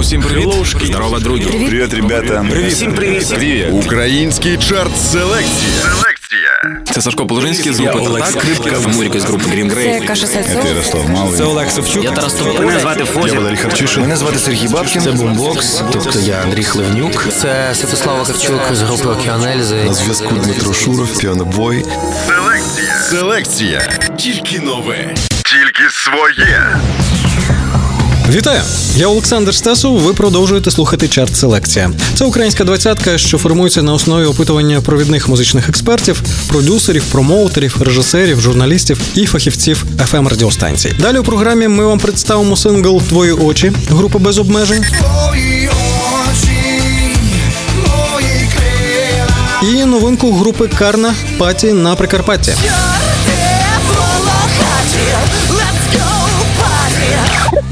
Усім привіт. Здорово, друзі. Привет, ребята. Привіт. Всім привіт. Привіт. Український чарт селекція. Це Сашко Положинський з групи Олег Татак. Скрипка. Це Муріка з групи Green Це Grey. Каша Це Ярослав Малий. Це Олег Савчук. Я Тарас Тополя. Мене звати Я Валерій Харчишин. Мене звати Сергій Бабкін. Це бумбокс, тобто я Андрій Хлевнюк. Це Святослава Кравчук з групи Океанельзи. На зв'язку Дмитро Шуров, піанобой. Селекція. Тільки нове. Тільки своє. Вітаю! Я Олександр Стасов. Ви продовжуєте слухати чарт селекція. Це українська двадцятка, що формується на основі опитування провідних музичних експертів, продюсерів, промоутерів, режисерів, журналістів і фахівців fm радіостанцій. Далі у програмі ми вам представимо сингл Твої очі групи без обмежень. І новинку групи Карна Паті на Прикарпатті.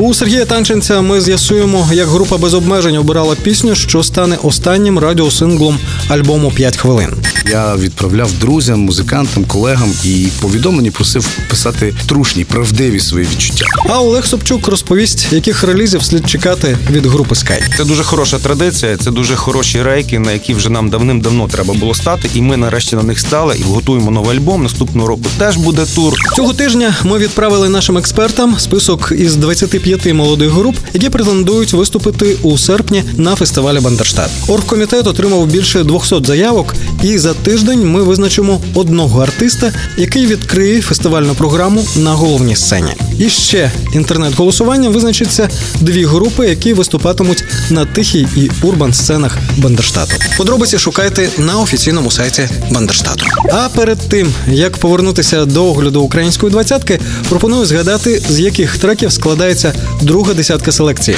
У Сергія Танченця ми з'ясуємо, як група без обмежень обирала пісню, що стане останнім радіосинглом альбому «5 хвилин. Я відправляв друзям, музикантам, колегам і повідомлені просив писати трушні, правдиві свої відчуття. А Олег Собчук розповість, яких релізів слід чекати від групи Sky. Це дуже хороша традиція, це дуже хороші рейки, на які вже нам давним-давно треба було стати. І ми нарешті на них стали і готуємо новий альбом. Наступного року теж буде тур. Цього тижня ми відправили нашим експертам список із 25 молодих груп, які претендують виступити у серпні на фестивалі Бандерштат. Оргкомітет отримав більше 200 заявок, і за тиждень ми визначимо одного артиста, який відкриє фестивальну програму на головній сцені. І ще інтернет-голосуванням визначиться дві групи, які виступатимуть на тихій і урбан сценах Бандерштату. Подробиці шукайте на офіційному сайті Бандерштату. А перед тим як повернутися до огляду української двадцятки, пропоную згадати, з яких треків складається друга десятка селекції.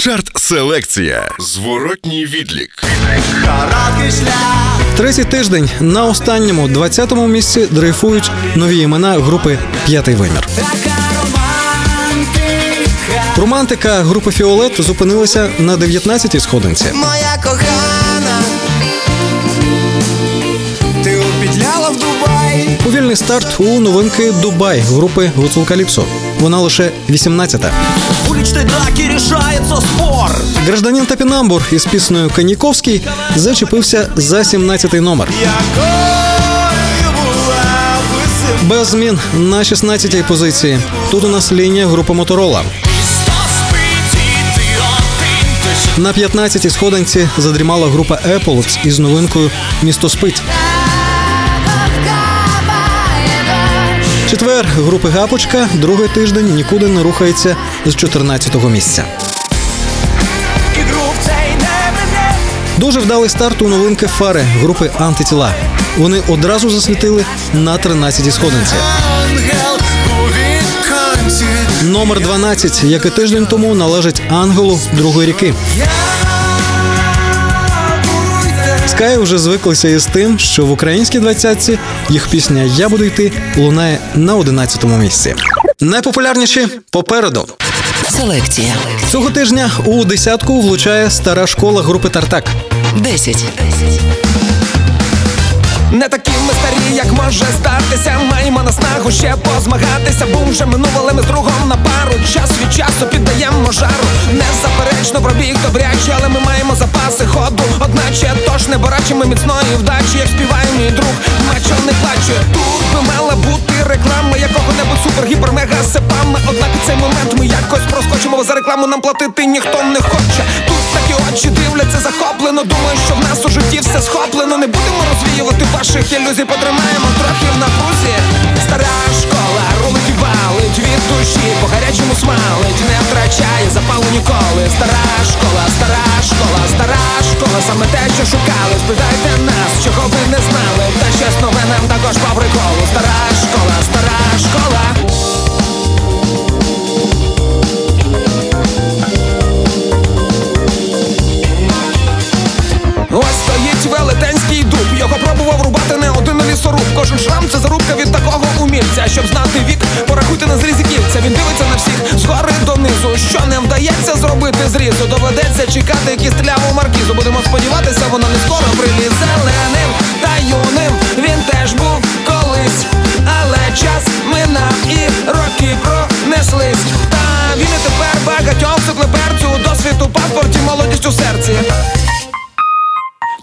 Чарт селекція. Зворотній відлік. Третій тиждень на останньому 20-му місці дрейфують нові імена групи П'ятий вимір. Романтика групи Фіолет зупинилася на 19-й сходинці. Моя кохана, ти обідляла в Дубай. Повільний старт у новинки Дубай групи Гуцул Каліпсо. Вона лише 18-та. Уличной драки решается спор. Гражданин Тапінамбур із піснею Каніковський зачепився за 17-й номер. Без змін на 16-й позиції. Тут у нас лінія групи Моторола. На 15-й сходинці задрімала група Apples із новинкою Місто спить. Четвер групи Гапочка другий тиждень нікуди не рухається з 14-го місця. Дуже вдалий старт у новинки Фари групи Антитіла. Вони одразу засвітили на 13-й сходинці. Номер 12, як і тиждень тому, належить ангелу другої ріки. Скай вже звиклися із тим, що в українській двадцятці їх пісня Я буду йти лунає на 11-му місці. Найпопулярніші попереду. Селекція. Цього тижня у десятку влучає стара школа групи Тартак. 10. Не такі ми старі, як може статися. Маємо наснагу ще позмагатися. Бум вже минув, але ми з другом на пару. Час від часу піддаємо жару. Незаперечно пробіг добряче, але ми маємо запаси ходу. Одначе тож не борачимо міцної вдачі, як співає мій друг. Мачо не плаче. Тут би мала бути реклама якого-небудь супер-гіпер-мега сепами. Однак у цей момент ми якось проскочимо, за рекламу нам платити ніхто не хоче. Тут такі очі дивляться захоплено. Думаю, що в нас у житті все схоплено. Не будемо розвіювати ваших ілюзій, потримаємо трохи в напрузі. Стара школа рулить і валить від душі, по гарячому смалить, не втрачає запалу ніколи. Стара школа, стара школа, стара школа, саме те, що шукали. Спитайте нас, чого ви не знали. Та щось нове нам також по приколу. Стара школа, стара школа. Ось велетенський дуб. Його пробував рубати не один лісоруб. Кожен шрам це зарубка від такого умільця. Щоб знати вік, порахуйте на зрізі кільця. Він дивиться на всіх згори донизу. Що не вдається зробити зрізу. Доведеться чекати кістляву маркізу. Будемо сподіватися, воно не скоро приліз зеленим та юним. Він теж був колись, але час минав і роки пронеслись. Та він і тепер багатьом циклеперцю до світу пав паспорті, молодість у серці.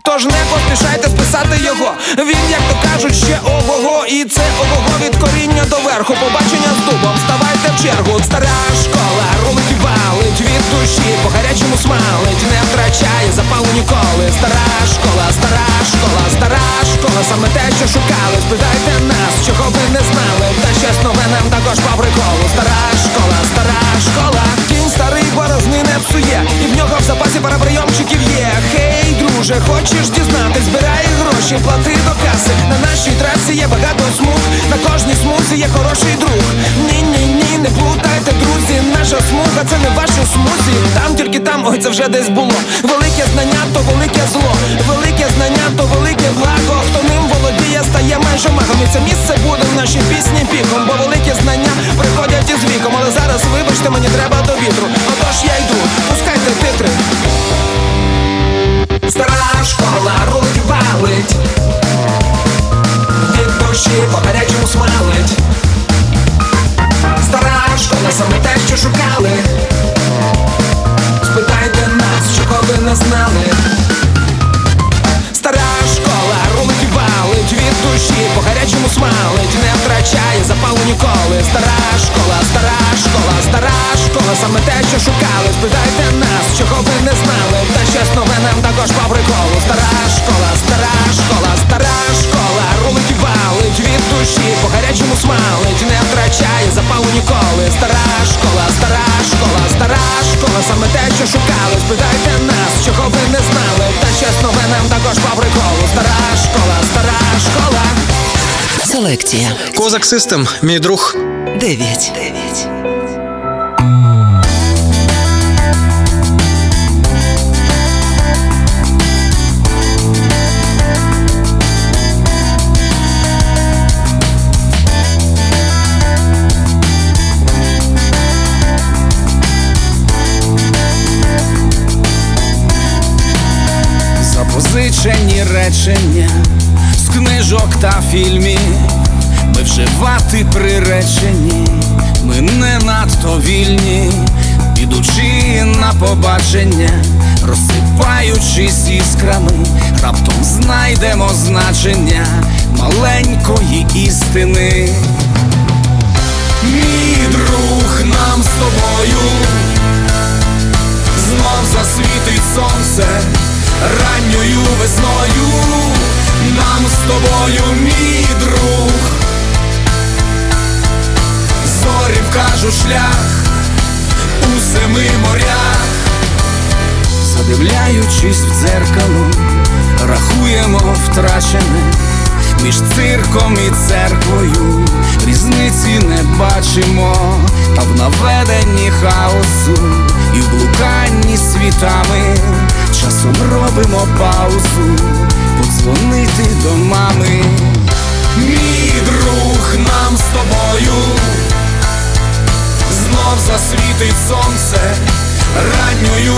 Тож не поспішайте списати його. Він, як то кажуть, ще ого-го І це ого-го від коріння до верху. Побачення з дубом, ставайте в чергу. Стара школа душі, по гарячому смалить, не втрачає запалу ніколи. Стара школа, стара школа, стара школа, саме те, що шукали. Спитайте нас, чого ви не знали. Та щось нове нам також по приколу. Стара школа, стара школа. Кінь старий борозни не псує, і в нього в запасі пара прийомчиків є. Хей, друже, хочеш дізнатись, збирай гроші, плати до каси. На нашій трасі є багато смуг. На кожній смузі є хороший друг. Ні, ні, ні, не плутайте, друзі. Наша смуга це не ваші смузі. Там тільки там, ой, це вже десь було. Велике знання, то велике зло. Велике знання, то велике благо. Хто ним володіє, стає майже магом. І це місце буде в нашій пісні піком. Бо велике знання приходять із віком. Але зараз, вибачте, мені треба до вітру. Отож я йду, пускайте титри. Стара школа рулить валить Від душі по гарячому смалить Стара школа саме те, що шукали Спитайте нас, чого ви не знали. Стара школа Від душі по гарячому смалить Не втрачає запалу ніколи. Стара школа, стара школа, стара школа Саме те, що шукали. Спитайте нас, чого ви не знали. Та щось нове нам також по приколу. Стара школа, стара школа, стара школа. Рулить валить від душі По гарячому смалить Не втрачає запалу ніколи. Стара школа, стара школа, стара школа Саме те, що шукали. Спитайте нас, чого ви не знали. Та щось Селекція. Козак Систем, мій друг. 9. Запозичені речення з книжок та фільмів. Ми вживати приречені, ми не надто вільні, ідучи на побачення, розсипаючись іскрами, раптом знайдемо значення маленької істини. Мій друг нам з тобою знов засвітить сонце ранньою весною, нам з тобою, мій друг, зорі вкажу шлях у семи морях, задивляючись в дзеркало, рахуємо втрачене між цирком і церквою, різниці не бачимо, та в наведенні хаосу і в блуканні світами часом робимо паузу, подзвонити до мами. Мій друг нам з тобою знов засвітить сонце ранньою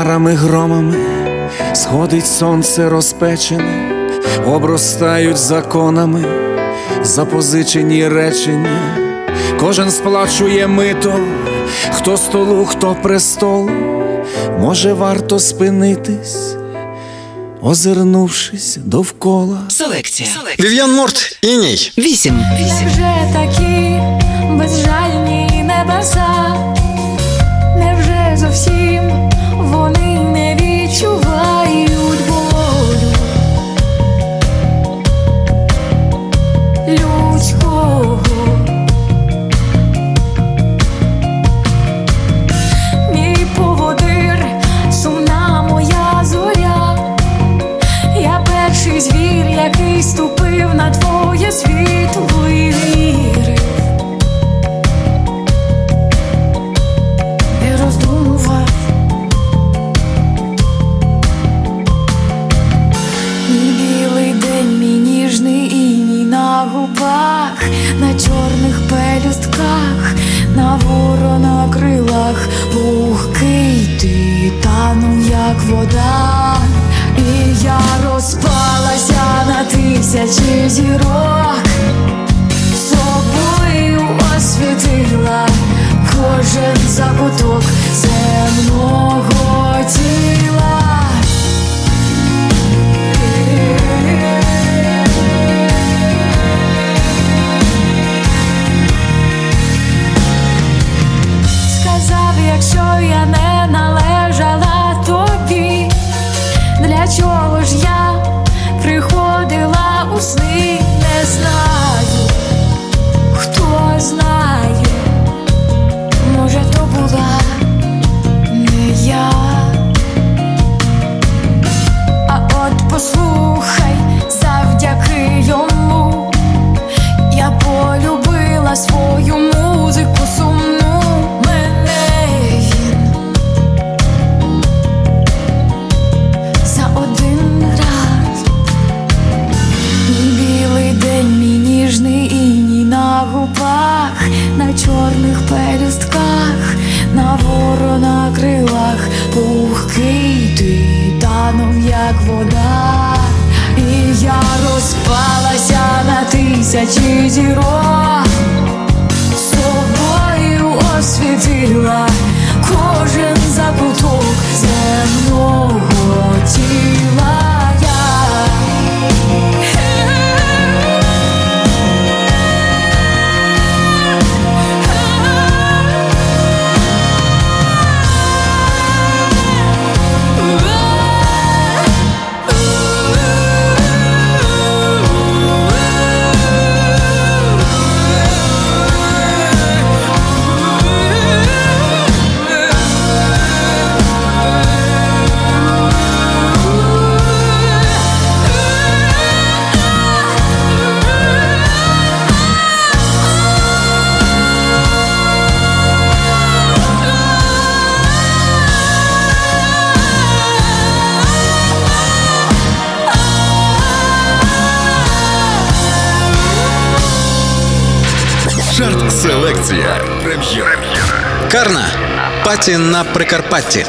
хмарами громами сходить сонце розпечене, обростають законами, запозичені речення, кожен сплачує мито хто столу, хто престол, може варто спинитись, озирнувшись довкола. Селекція. Вів'ян Морт, іній. Вісім. Невже зірок, Паті на Прикарпатті.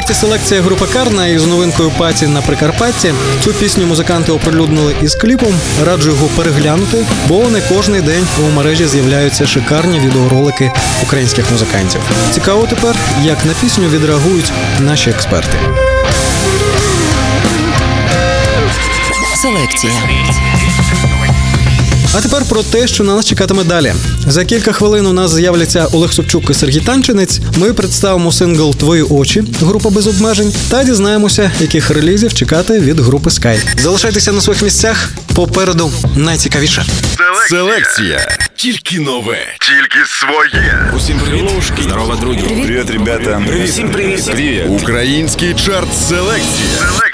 Чарті селекція групи Карна із новинкою Паті на Прикарпатті. Цю пісню музиканти оприлюднили із кліпом. Раджу його переглянути, бо не кожний день у мережі з'являються шикарні відеоролики українських музикантів. Цікаво тепер, як на пісню відреагують наші експерти. Селекція. А тепер про те, що на нас чекатиме далі. За кілька хвилин у нас з'являться Олег Собчук і Сергій Танчинець. Ми представимо сингл Твої очі, група без обмежень, та дізнаємося, яких релізів чекати від групи Sky. Залишайтеся на своїх місцях. Попереду найцікавіше. Селекція. Тільки нове. Тільки своє. Усім привіт. Здорово, друзі. Привіт, ребята. Всім привіт. Привіт. Український чарт селекція.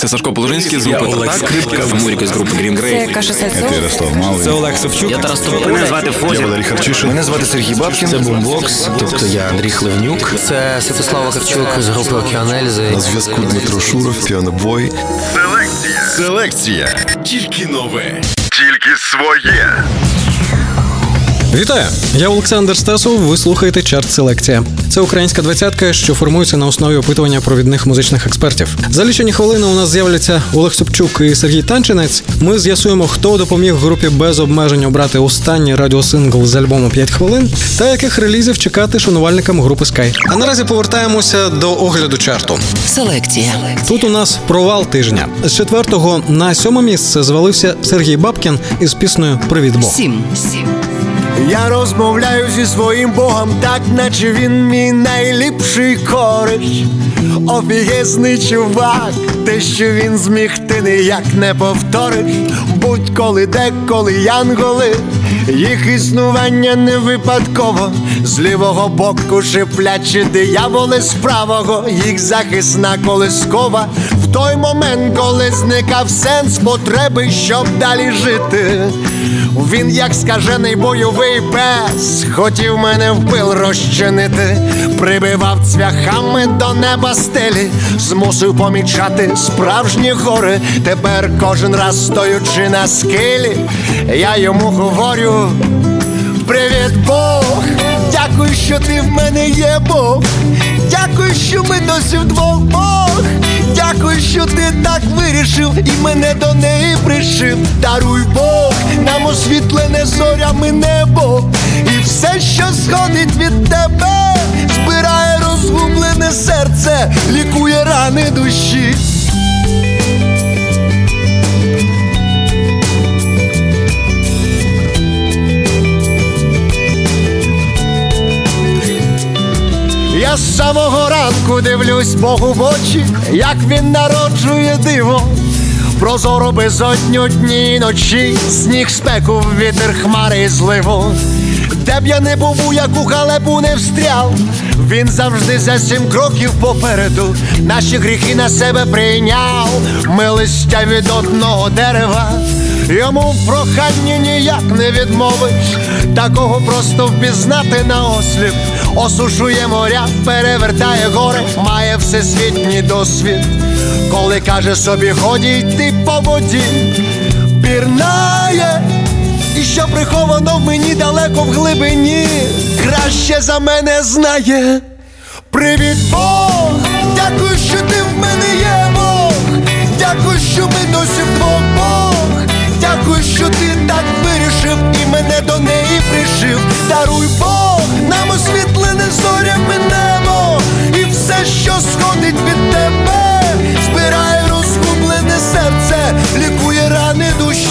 Це Сашко Полужинський з групи Олег Скрипка, Муріка з групи Green Grey. Каша Сальцов. Ярослав Малий. Це Олег Савчук. Я Тарас Тополя. Мене звати Фозі. Валерій Харчишин. Мене звати Сергій Бабкін. Це бумбокс, тобто я Андрій Хливнюк. Це Святослав Вакарчук з групи Океанельзи. На зв'язку Дмитро Шуров, піанобой. Селекція. Селекція. Тільки нове. Тільки своє. Вітаю! Я Олександр Стасов. Ви слухаєте чарт Селекція. Це українська двадцятка, що формується на основі опитування провідних музичних експертів. За лічені хвилини у нас з'являться Олег Собчук і Сергій Танчинець. Ми з'ясуємо, хто допоміг групі без обмежень обрати останній радіосингл з альбому «5 хвилин та яких релізів чекати шанувальникам групи Sky. А наразі повертаємося до огляду чарту. Селекція. Тут у нас провал тижня. З четвертого на сьоме місце звалився Сергій Бабкін із піснею Привіт Бог. Сім. Я розмовляю зі своїм Богом, так наче він мій найліпший кориш. Офігезний чувак, те, що він зміг, ти ніяк не повториш. Будь-коли, деколи янголи, їх існування не випадково. З лівого боку шиплячі дияволи з правого, їх захисна колискова. В той момент, коли зникав сенс потреби, щоб далі жити. Він, як скажений бойовий пес, хотів мене в розчинити, прибивав цвяхами до неба стелі, змусив помічати справжні гори. Тепер кожен раз стоючи на скелі, я йому говорю: Привіт, Бог! Дякую, що ти в мене є Бог. Дякую, що ми досі вдвох Бог. Дякую, що ти так вирішив і мене до неї пришив. Даруй Бог, нам освітлене зорями небо. І все, що сходить від тебе, збирає розгублене серце, лікує рани душі. Я з самого ранку дивлюсь Богу в очі, як він народжує диво. Прозоро безодню дні й ночі, сніг спеку, вітер хмари і зливо. Де б я не був, у яку халепу не встряв, він завжди за сім кроків попереду. Наші гріхи на себе прийняв, ми листя від одного дерева. Йому в проханні ніяк не відмовиш, такого просто впізнати на осліп. Осушує моря, перевертає гори, має всесвітній досвід. Коли каже собі, ході йти по воді, пірнає, і що приховано в мені далеко в глибині, краще за мене знає. Привіт, Бог! Дякую, що ти в мене є Бог. Дякую, що ми досі вдвох Бог. Дякую, що ти так вирішив і мене до неї пришив. Даруй Бог, нам освітлене зорями небо. І все, що сходить від тебе, збирає розгублене серце, лікує рани душі.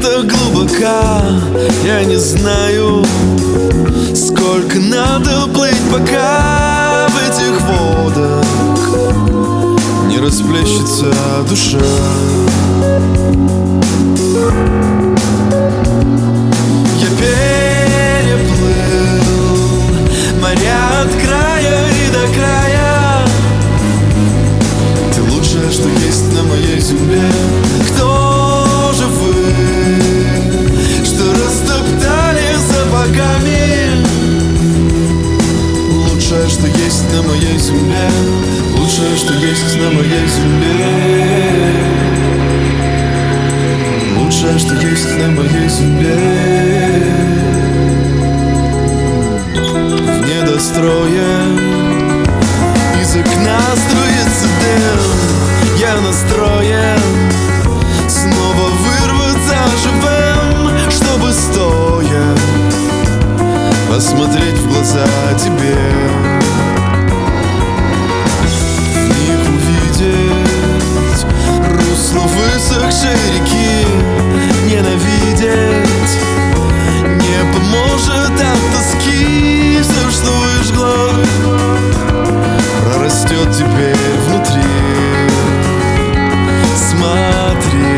Так глубока Я не знаю Сколько надо плыть, пока в этих водах Не расплещется душа. Я переплыл моря от края и до края. Ты лучшее, что есть на моей земле. Кто же вы, сапогами Лучшее, что есть на моей земле. Лучшее, что есть на моей земле. Лучшее, что есть на моей земле. В недострое Посмотреть в глаза тебе. В них увидеть Русло высохшей реки. Ненавидеть Не поможет от тоски. Все, что выжгло Прорастет теперь внутри. Смотри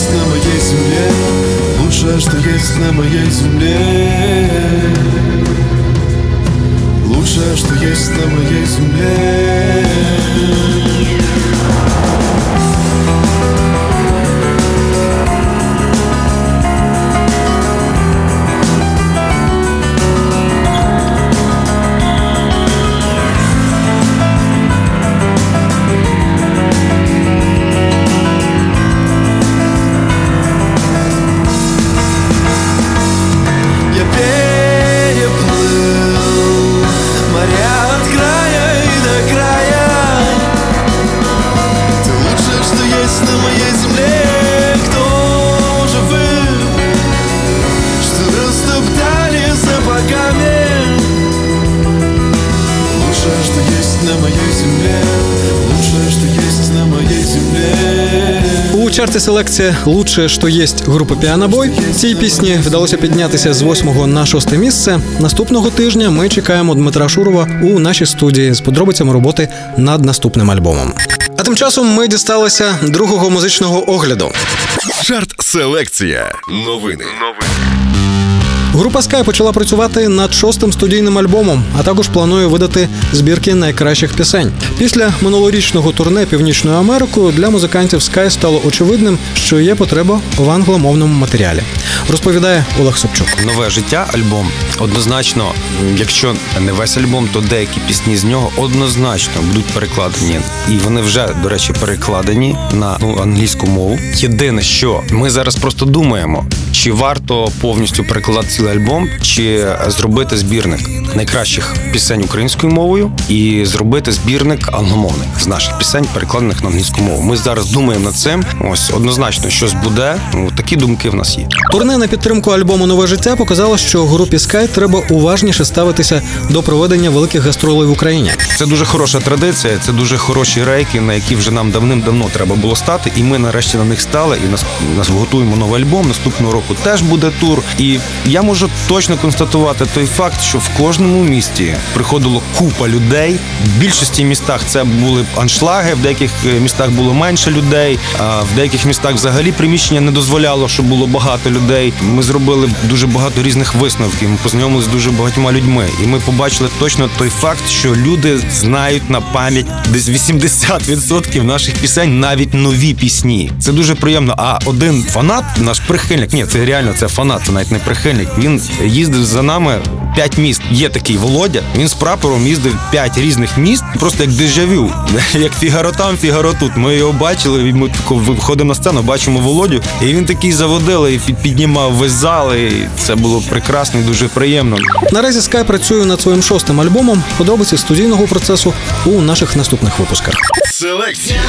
есть на моей земле Лучшее, что есть на моей земле. Лучшее, что есть на моей земле Чарті селекція Лучше, що єсть групи Піанобой. Цій пісні вдалося піднятися з восьмого на шосте місце. Наступного тижня ми чекаємо Дмитра Шурова у нашій студії з подробицями роботи над наступним альбомом. А тим часом ми дісталися другого музичного огляду. Чарт селекція. новини. Новини. Група Sky почала працювати над шостим студійним альбомом, а також планує видати збірки найкращих пісень. Після минулорічного турне Північною Америкою для музикантів Sky стало очевидним, що є потреба в англомовному матеріалі. Розповідає Олег Собчук. Нове життя альбом однозначно, якщо не весь альбом, то деякі пісні з нього однозначно будуть перекладені. І вони вже, до речі, перекладені на ну, англійську мову. Єдине, що ми зараз просто думаємо, чи варто повністю перекладати цілий альбом, чи зробити збірник найкращих пісень українською мовою і зробити збірник англомовних з наших пісень, перекладених на англійську мову. Ми зараз думаємо над цим. Ось однозначно щось буде. Ну, такі думки в нас є. Турне на підтримку альбому Нове життя показало, що групі Sky треба уважніше ставитися до проведення великих гастролей в Україні. Це дуже хороша традиція, це дуже хороші рейки, на які вже нам давним-давно треба було стати, і ми нарешті на них стали. І нас, нас готуємо новий альбом. Наступного року року теж буде тур. І я можу точно констатувати той факт, що в кожному місті приходило купа людей. В більшості містах це були аншлаги, в деяких е, містах було менше людей, а в деяких містах взагалі приміщення не дозволяло, щоб було багато людей. Ми зробили дуже багато різних висновків. Ми познайомилися з дуже багатьма людьми, і ми побачили точно той факт, що люди знають на пам'ять десь 80% наших пісень, навіть нові пісні. Це дуже приємно. А один фанат, наш прихильник, ні, це реально це фанат, це навіть не прихильник. Він їздив за нами п'ять міст. Є такий Володя. Він з прапором їздив п'ять різних міст, просто як дежавю. Як фігаро там, фігаро тут. Ми його бачили. і Ми тако виходимо на сцену, бачимо Володю, і він такий заводили і під- піднімав весь зал. І це було прекрасно і дуже приємно. Наразі Sky працює над своїм шостим альбомом. Подробиці студійного процесу у наших наступних випусках. Селекція.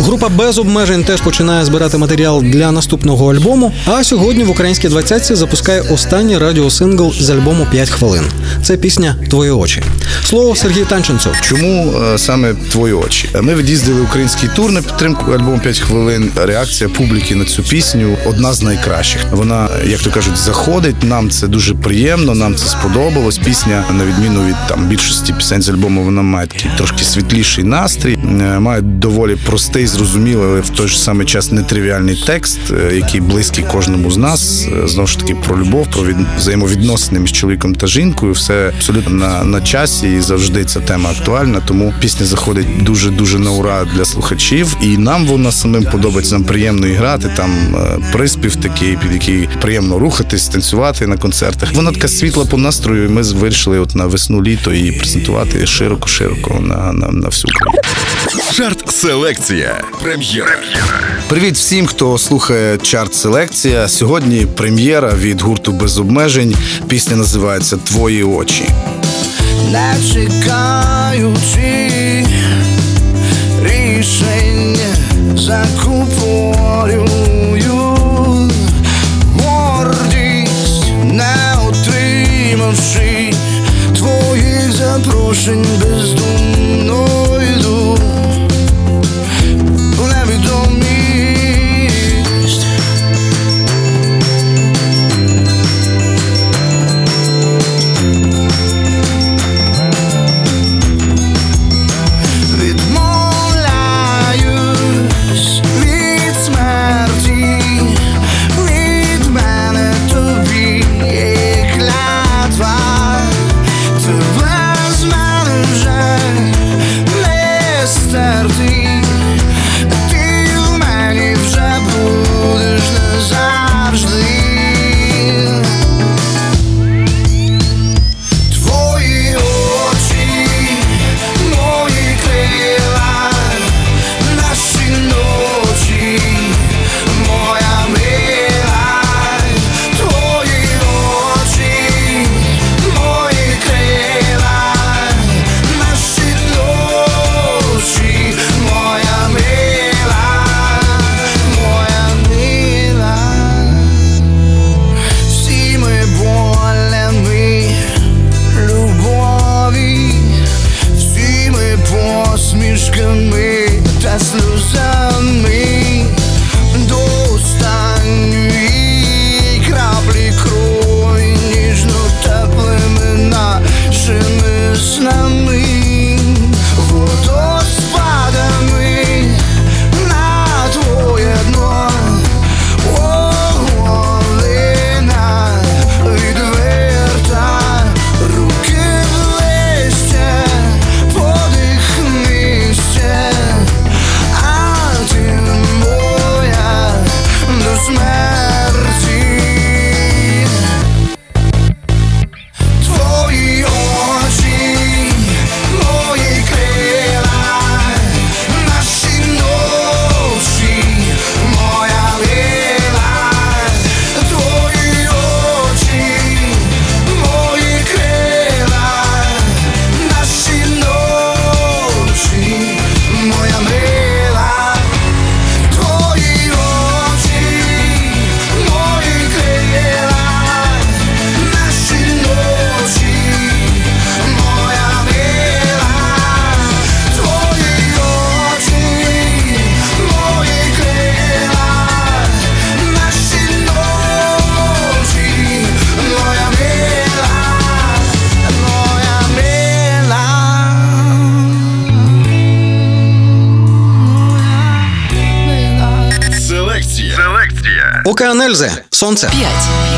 Група без обмежень теж починає збирати матеріал для наступного альбому. А сьогодні в українській двадцятці запускає останній радіосингл з альбому «5 хвилин. Це пісня Твої очі. Слово Сергій Танченцов. Чому е, саме твої очі? Ми від'їздили український тур на підтримку альбому «5 хвилин. Реакція публіки на цю пісню одна з найкращих. Вона, як то кажуть, заходить. Нам це дуже приємно. Нам це сподобалось. Пісня, на відміну від там більшості пісень з альбому, вона має такий трошки світліший настрій, е, має доволі простий, зрозумілий, але в той же самий час нетривіальний текст, е, який близький кожному з нас. Е, Знову ж таки про любов, про від... взаємовідносини між чоловіком та жінкою. Все абсолютно на, на часі і завжди ця тема актуальна. Тому пісня заходить дуже дуже на ура для слухачів, і нам вона самим подобається. Нам приємно і грати. Там е, приспів такий, під який приємно рухатись, танцювати на концертах. Вона така світла по настрою. і Ми вирішили от на весну літо її презентувати широко, широко на, на, на всю Україну. Чарт селекція. Прем'єра. Привіт всім, хто слухає чарт селекція. Сьогодні прем'єра від гурту без обмежень. Пісня називається Твої очі. не чекаючи рішення закупорюю гордість, не отримавши твоїх запрошень бездумно йду Ельзи, сонце. 5.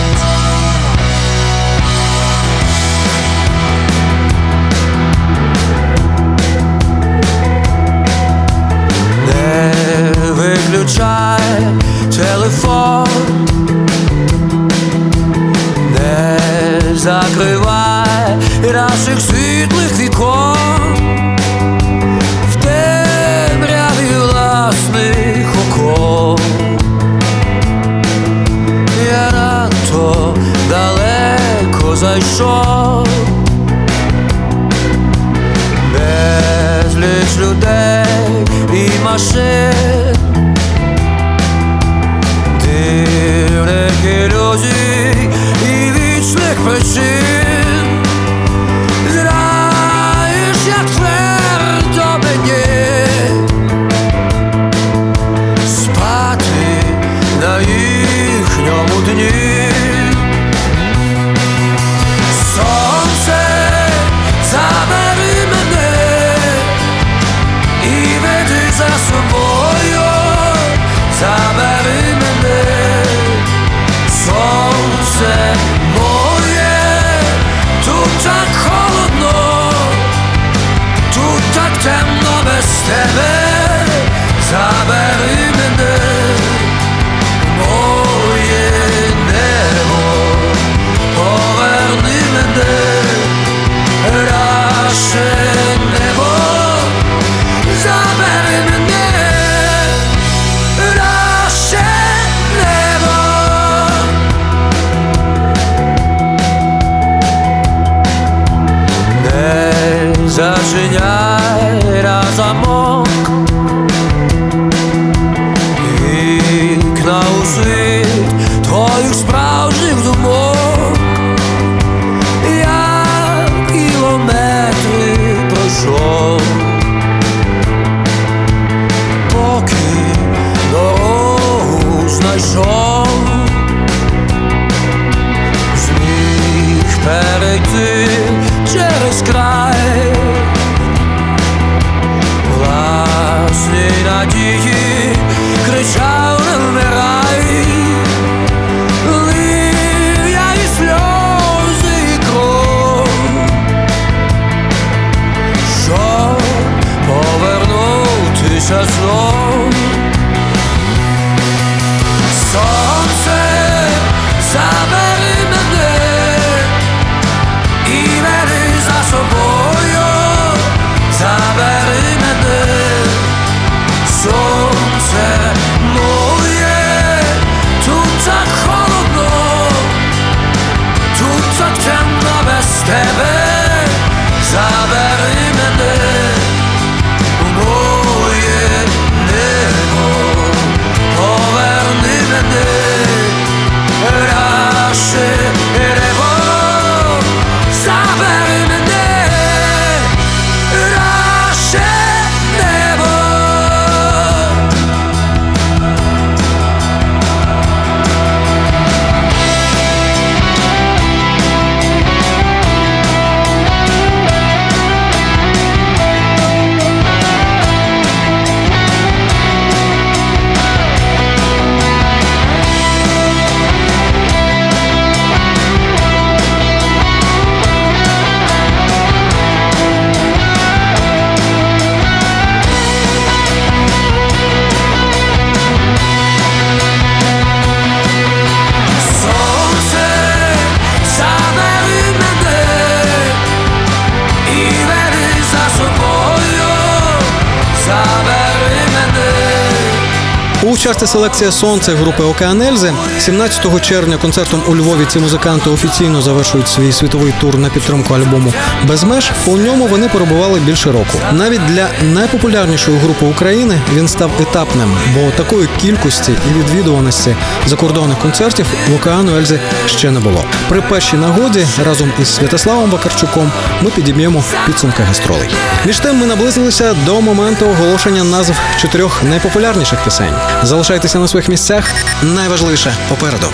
Чарті Сонце групи Океан Ельзи 17 червня концертом у Львові ці музиканти офіційно завершують свій світовий тур на підтримку альбому Без меж. У ньому вони перебували більше року. Навіть для найпопулярнішої групи України він став етапним, бо такої кількості і відвідуваності закордонних концертів в Океану Ельзи ще не було. При першій нагоді разом із Святославом Вакарчуком ми підіб'ємо підсумки гастролей. Між тим ми наблизилися до моменту оголошення назв чотирьох найпопулярніших пісень. Залишайтеся на своїх місцях. Найважливіше попереду.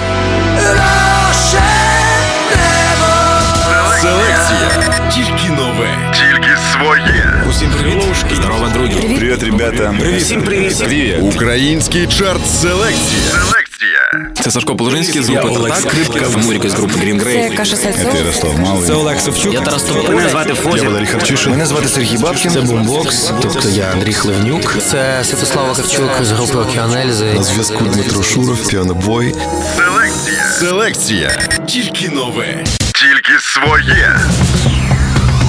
Селекція. Тільки нове. Тільки своє. Усім привіт. Здорово, друзі. Привіт, ребята. Привіт. Всім привіт. Український чарт селекція. Селекція. Це Сашко Положинський з групи Татак, Скрипка. Фамуріка з групи Green Grey. Каша Це Ярослав Малий. Це Олег Савчук. Я Тарас Тополя. Мене звати Фозі. Валерій Харчишин. Мене звати Сергій Бабкін. Це бумбокс, тобто я Андрій Хливнюк. Це Святослав Вакарчук з групи Океанельзи. На зв'язку Дмитро Шуров, піанобой. Селекція. Селекція. Тільки нове. Тільки своє.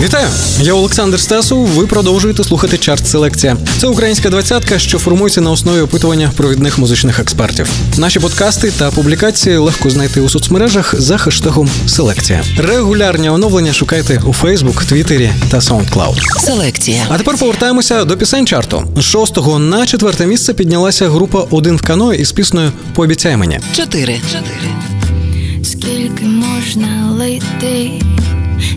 Вітаю! Я Олександр Стасов. Ви продовжуєте слухати чарт селекція. Це українська двадцятка, що формується на основі опитування провідних музичних експертів. Наші подкасти та публікації легко знайти у соцмережах за хештегом селекція. Регулярні оновлення шукайте у Фейсбук, Твіттері та SoundCloud. Селекція. А тепер повертаємося до пісень чарту. З шостого на четверте місце піднялася група Один в кано із піснею Пообіцяй мені. Чотири. Скільки можна лити,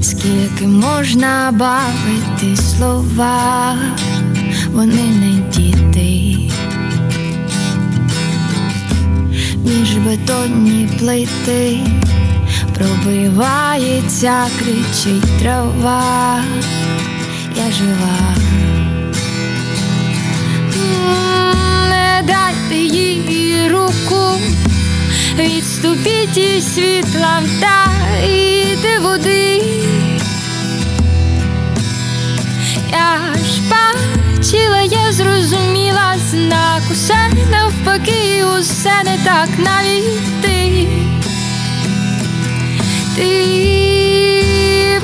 скільки можна бавити слова, вони не діти. Між бетонні плити пробивається, кричить трава, я жива. Не дайте їй руку, відступіть із світла вдайте води. Я ж бачила, я зрозуміла знак, усе навпаки, усе не так навіть ти. Ти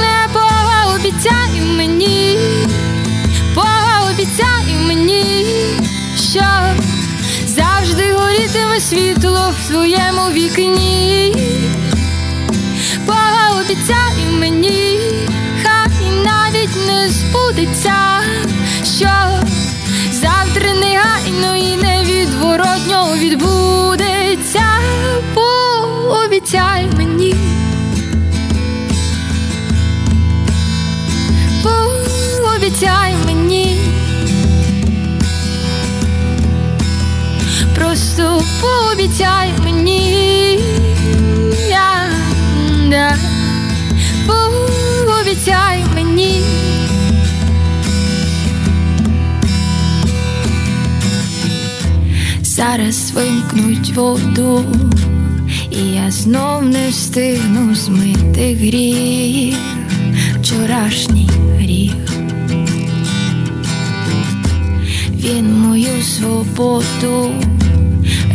не пообіцяй мені, пообіцяй мені, що завжди горітиме світло в твоєму вікні. Пообіцяй мені, хай навіть не збудеться, що завтра негайно і невідворотньо відбудеться. Пообіцяй мені. Пообіцяй мені. Просто пообіцяй мені. Пообіцяй мені. Зараз вимкнуть воду, і я знов не встигну змити гріх, вчорашній гріх. Він мою свободу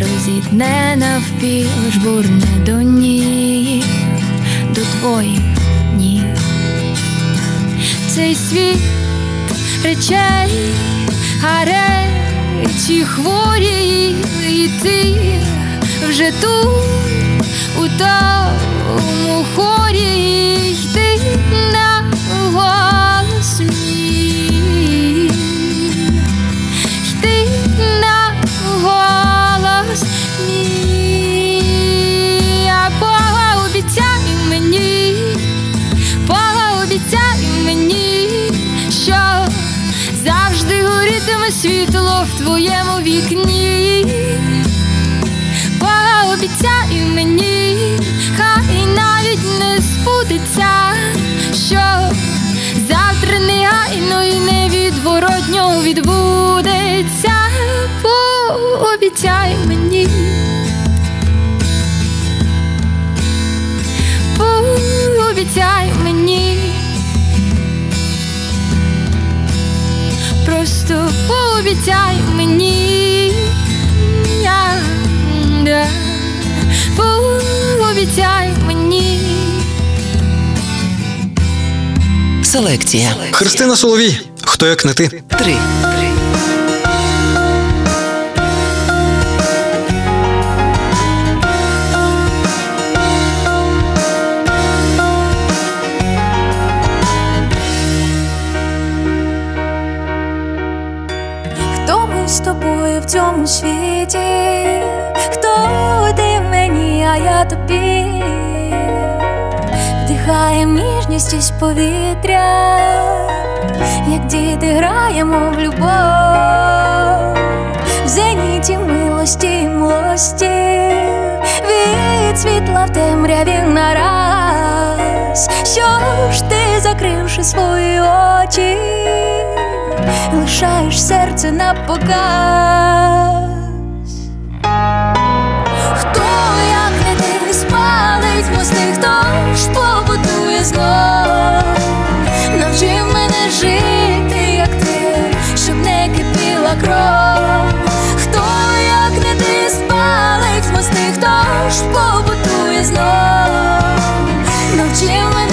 розітне навпіл, жбурне до ніг, до твоїх ніг. Цей світ речей, а речі хворі, і ти вже тут, у тому хорі, йди на світло в твоєму вікні. Пообіцяй мені, хай навіть не збудеться, що завтра негайно і невідворотньо відбудеться. Пообіцяй мені. Пообіцяй мені. Просто пообіцяй мені. Пообіцяй мені. Селекція. Христина Соловій. Хто як не ти? Три. Цьому світі? Хто ти мені, а я тобі? Вдихаєм ніжність із повітря, як діти граємо в любов, в зеніті милості, й млості, від світла в темряві нараз. Що ж ти, закривши свої очі? лишаєш серце на показ. Хто як не ти спалить мости, хто ж побудує знов, навчив мене жити, як ти, щоб не кипіла кров. Хто як не ти спалить мости, хто ж побудує знов, навчив мене.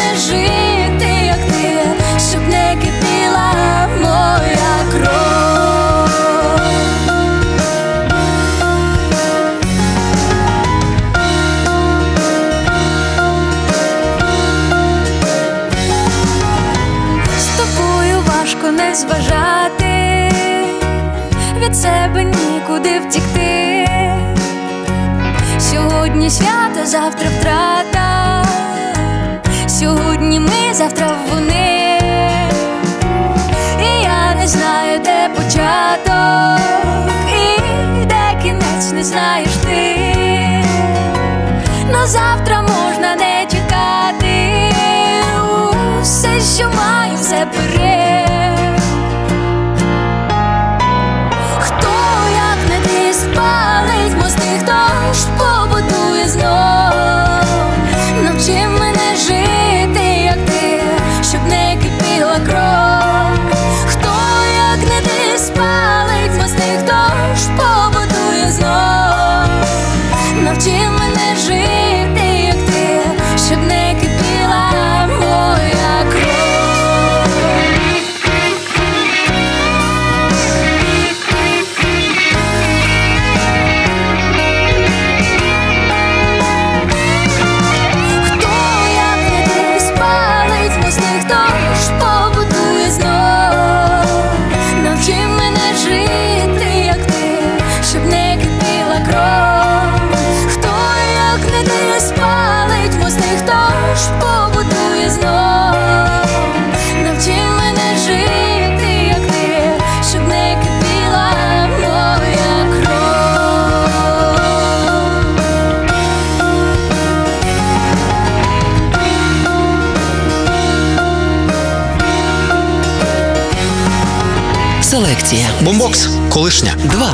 зважати, від себе нікуди втікти. Сьогодні свято, завтра втрата, сьогодні ми, завтра вони, і я не знаю, де початок, і де кінець не знаєш ти. Но Бомбокс, колишня. Два.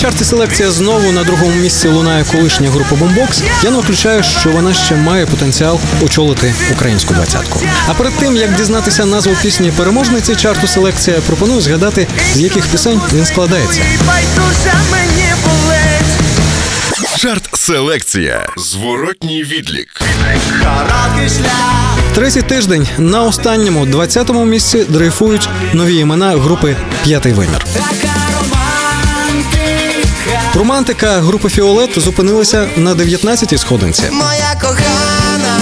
Чарті селекція знову на другому місці лунає колишня група Бомбокс. Я не виключаю, що вона ще має потенціал очолити українську двадцятку. А перед тим як дізнатися назву пісні переможниці чарту селекція, пропоную згадати, з яких пісень він складається. Жарт селекція. Зворотній відлік. Третій тиждень на останньому 20-му місці дрейфують нові імена групи П'ятий вимір. Романтика групи Фіолет зупинилася на 19-й сходинці. Моя кохана,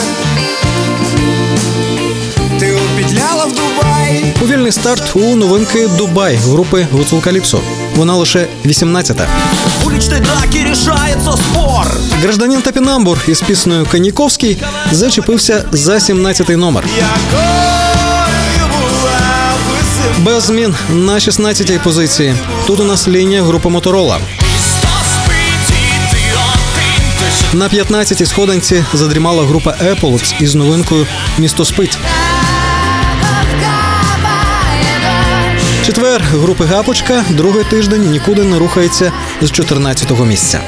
ти обідляла в Дубай. Повільний старт у новинки Дубай групи Гуцул Каліпсо. Вона лише 18-та. Уличной драки решается спор. Гражданин Тапінамбур із піснею Каніковський зачепився за 17-й номер. Без змін на 16-й позиції. Тут у нас лінія групи Моторола. На 15-й сходинці задрімала група Epolets із новинкою Місто спить. Четвер групи Гапочка другий тиждень нікуди не рухається з 14-го місця.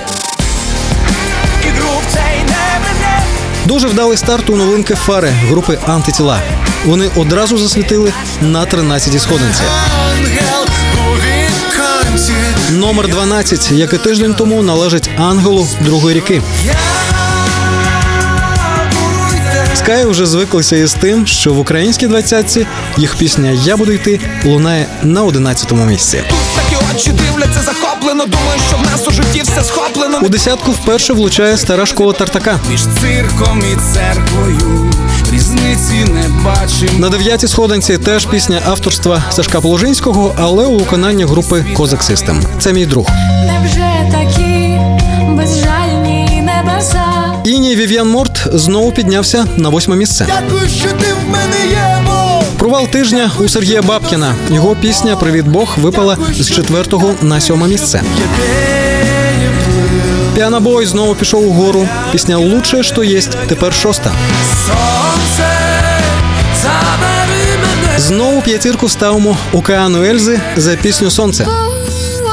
Дуже вдалий старт у новинки фари групи Антитіла. Вони одразу засвітили на 13-й сходинці. Номер 12, як і тиждень тому, належить ангелу другої ріки. Скай вже звиклися із тим, що в українській двадцятці їх пісня Я буду йти лунає на 11-му місці. Очі дивляться захоплено, думаю, що в нас у житті все схоплено. У десятку вперше влучає стара школа Тартака. Між цирком і церквою різниці не бачим. На дев'ятій сходинці теж пісня авторства Сашка Положинського, але у виконанні групи Козак Систем. Це мій друг. Невже такі безжальні небеса? Іній Вів'ян Морт знову піднявся на восьме місце. Дякую, що ти в мене є, Провал тижня у Сергія Бабкіна. Його пісня Привіт Бог випала з четвертого на сьоме місце. Піанобой знову пішов угору. Пісня Лучше, що єсть тепер шоста. Знову п'ятірку ставимо океану Ельзи за пісню Сонце.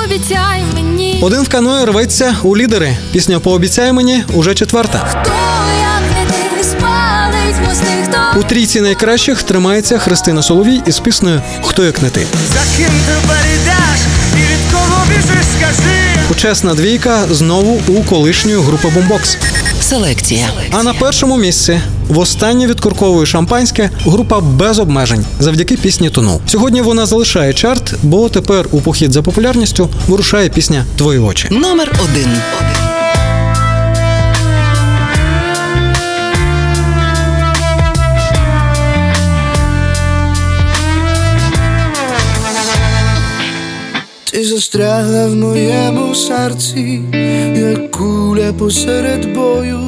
Обіцяй мені, Один в каное рветься у лідери. Пісня Пообіцяй мені уже четверта. У трійці найкращих тримається Христина Соловій із піснею Хто як не ти. За ким тепер і від кого біжиш, скажи. Почесна двійка знову у колишньої групи Бомбокс. Селекція. А на першому місці востаннє відкурковує шампанське група без обмежень завдяки пісні Тону. Сьогодні вона залишає чарт, бо тепер у похід за популярністю вирушає пісня Твої очі. Номер один. Ти застрягла в моєму серці, як куля посеред бою,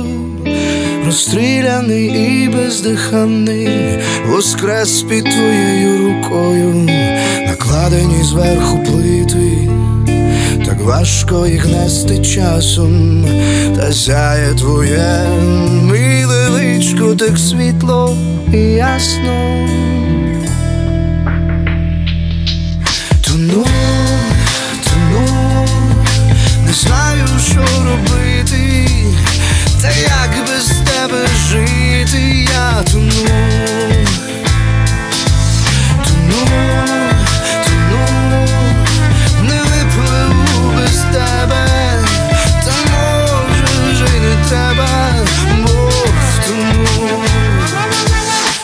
розстріляний і бездиханий, воскрес під твоєю рукою, накладені зверху плити, так важко їх нести часом, та сяє твоє миле личко, так світло і ясно. Тону, тону, не знаю, що робити, та як тебе жити, я тону.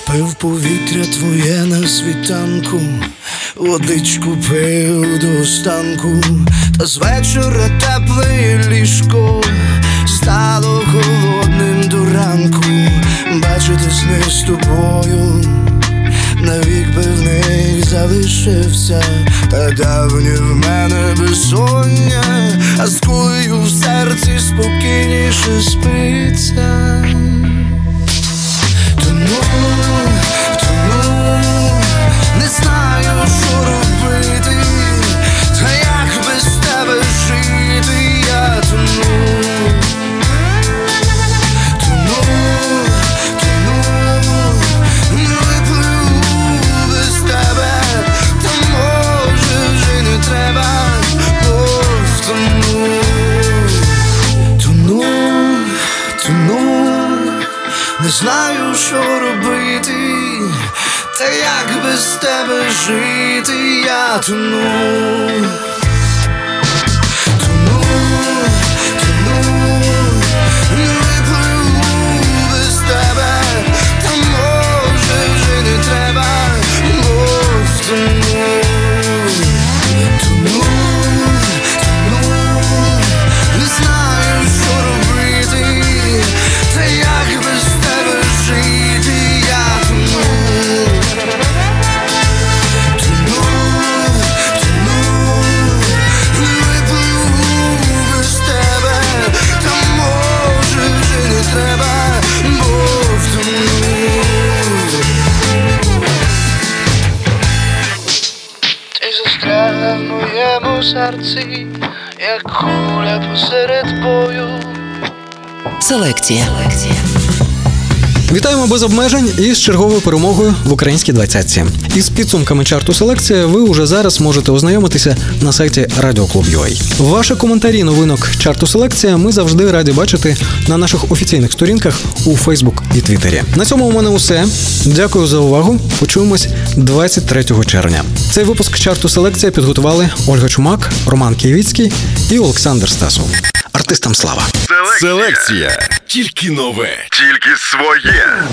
Пив повітря твоє на світанку, водичку пив до останку, та з вечора тепле ліжко стало холодним до ранку, бачити сни з тобою. Навік би в них залишився, та давнє в мене безсоння, а з кулею в серці спокійніше спиться. Тону, тону, не знаю, що робити, та як без тебе жити, я тону. Не знаю, що робити, та як без тебе жити, я тону. Серці, як куля посеред бою. Селекція. Вітаємо без обмежень із черговою перемогою в українській двадцятці. Із підсумками чарту селекція ви уже зараз можете ознайомитися на сайті Радіоклуб.ua. Ваші коментарі новинок чарту селекція ми завжди раді бачити на наших офіційних сторінках у Фейсбук і Твіттері. На цьому у мене усе. Дякую за увагу. Почуємось 23 червня. Цей випуск чарту селекція підготували Ольга Чумак, Роман Києвіцький і Олександр Стасов. Артистам слава! Селекція. Тільки нове. Тільки своє.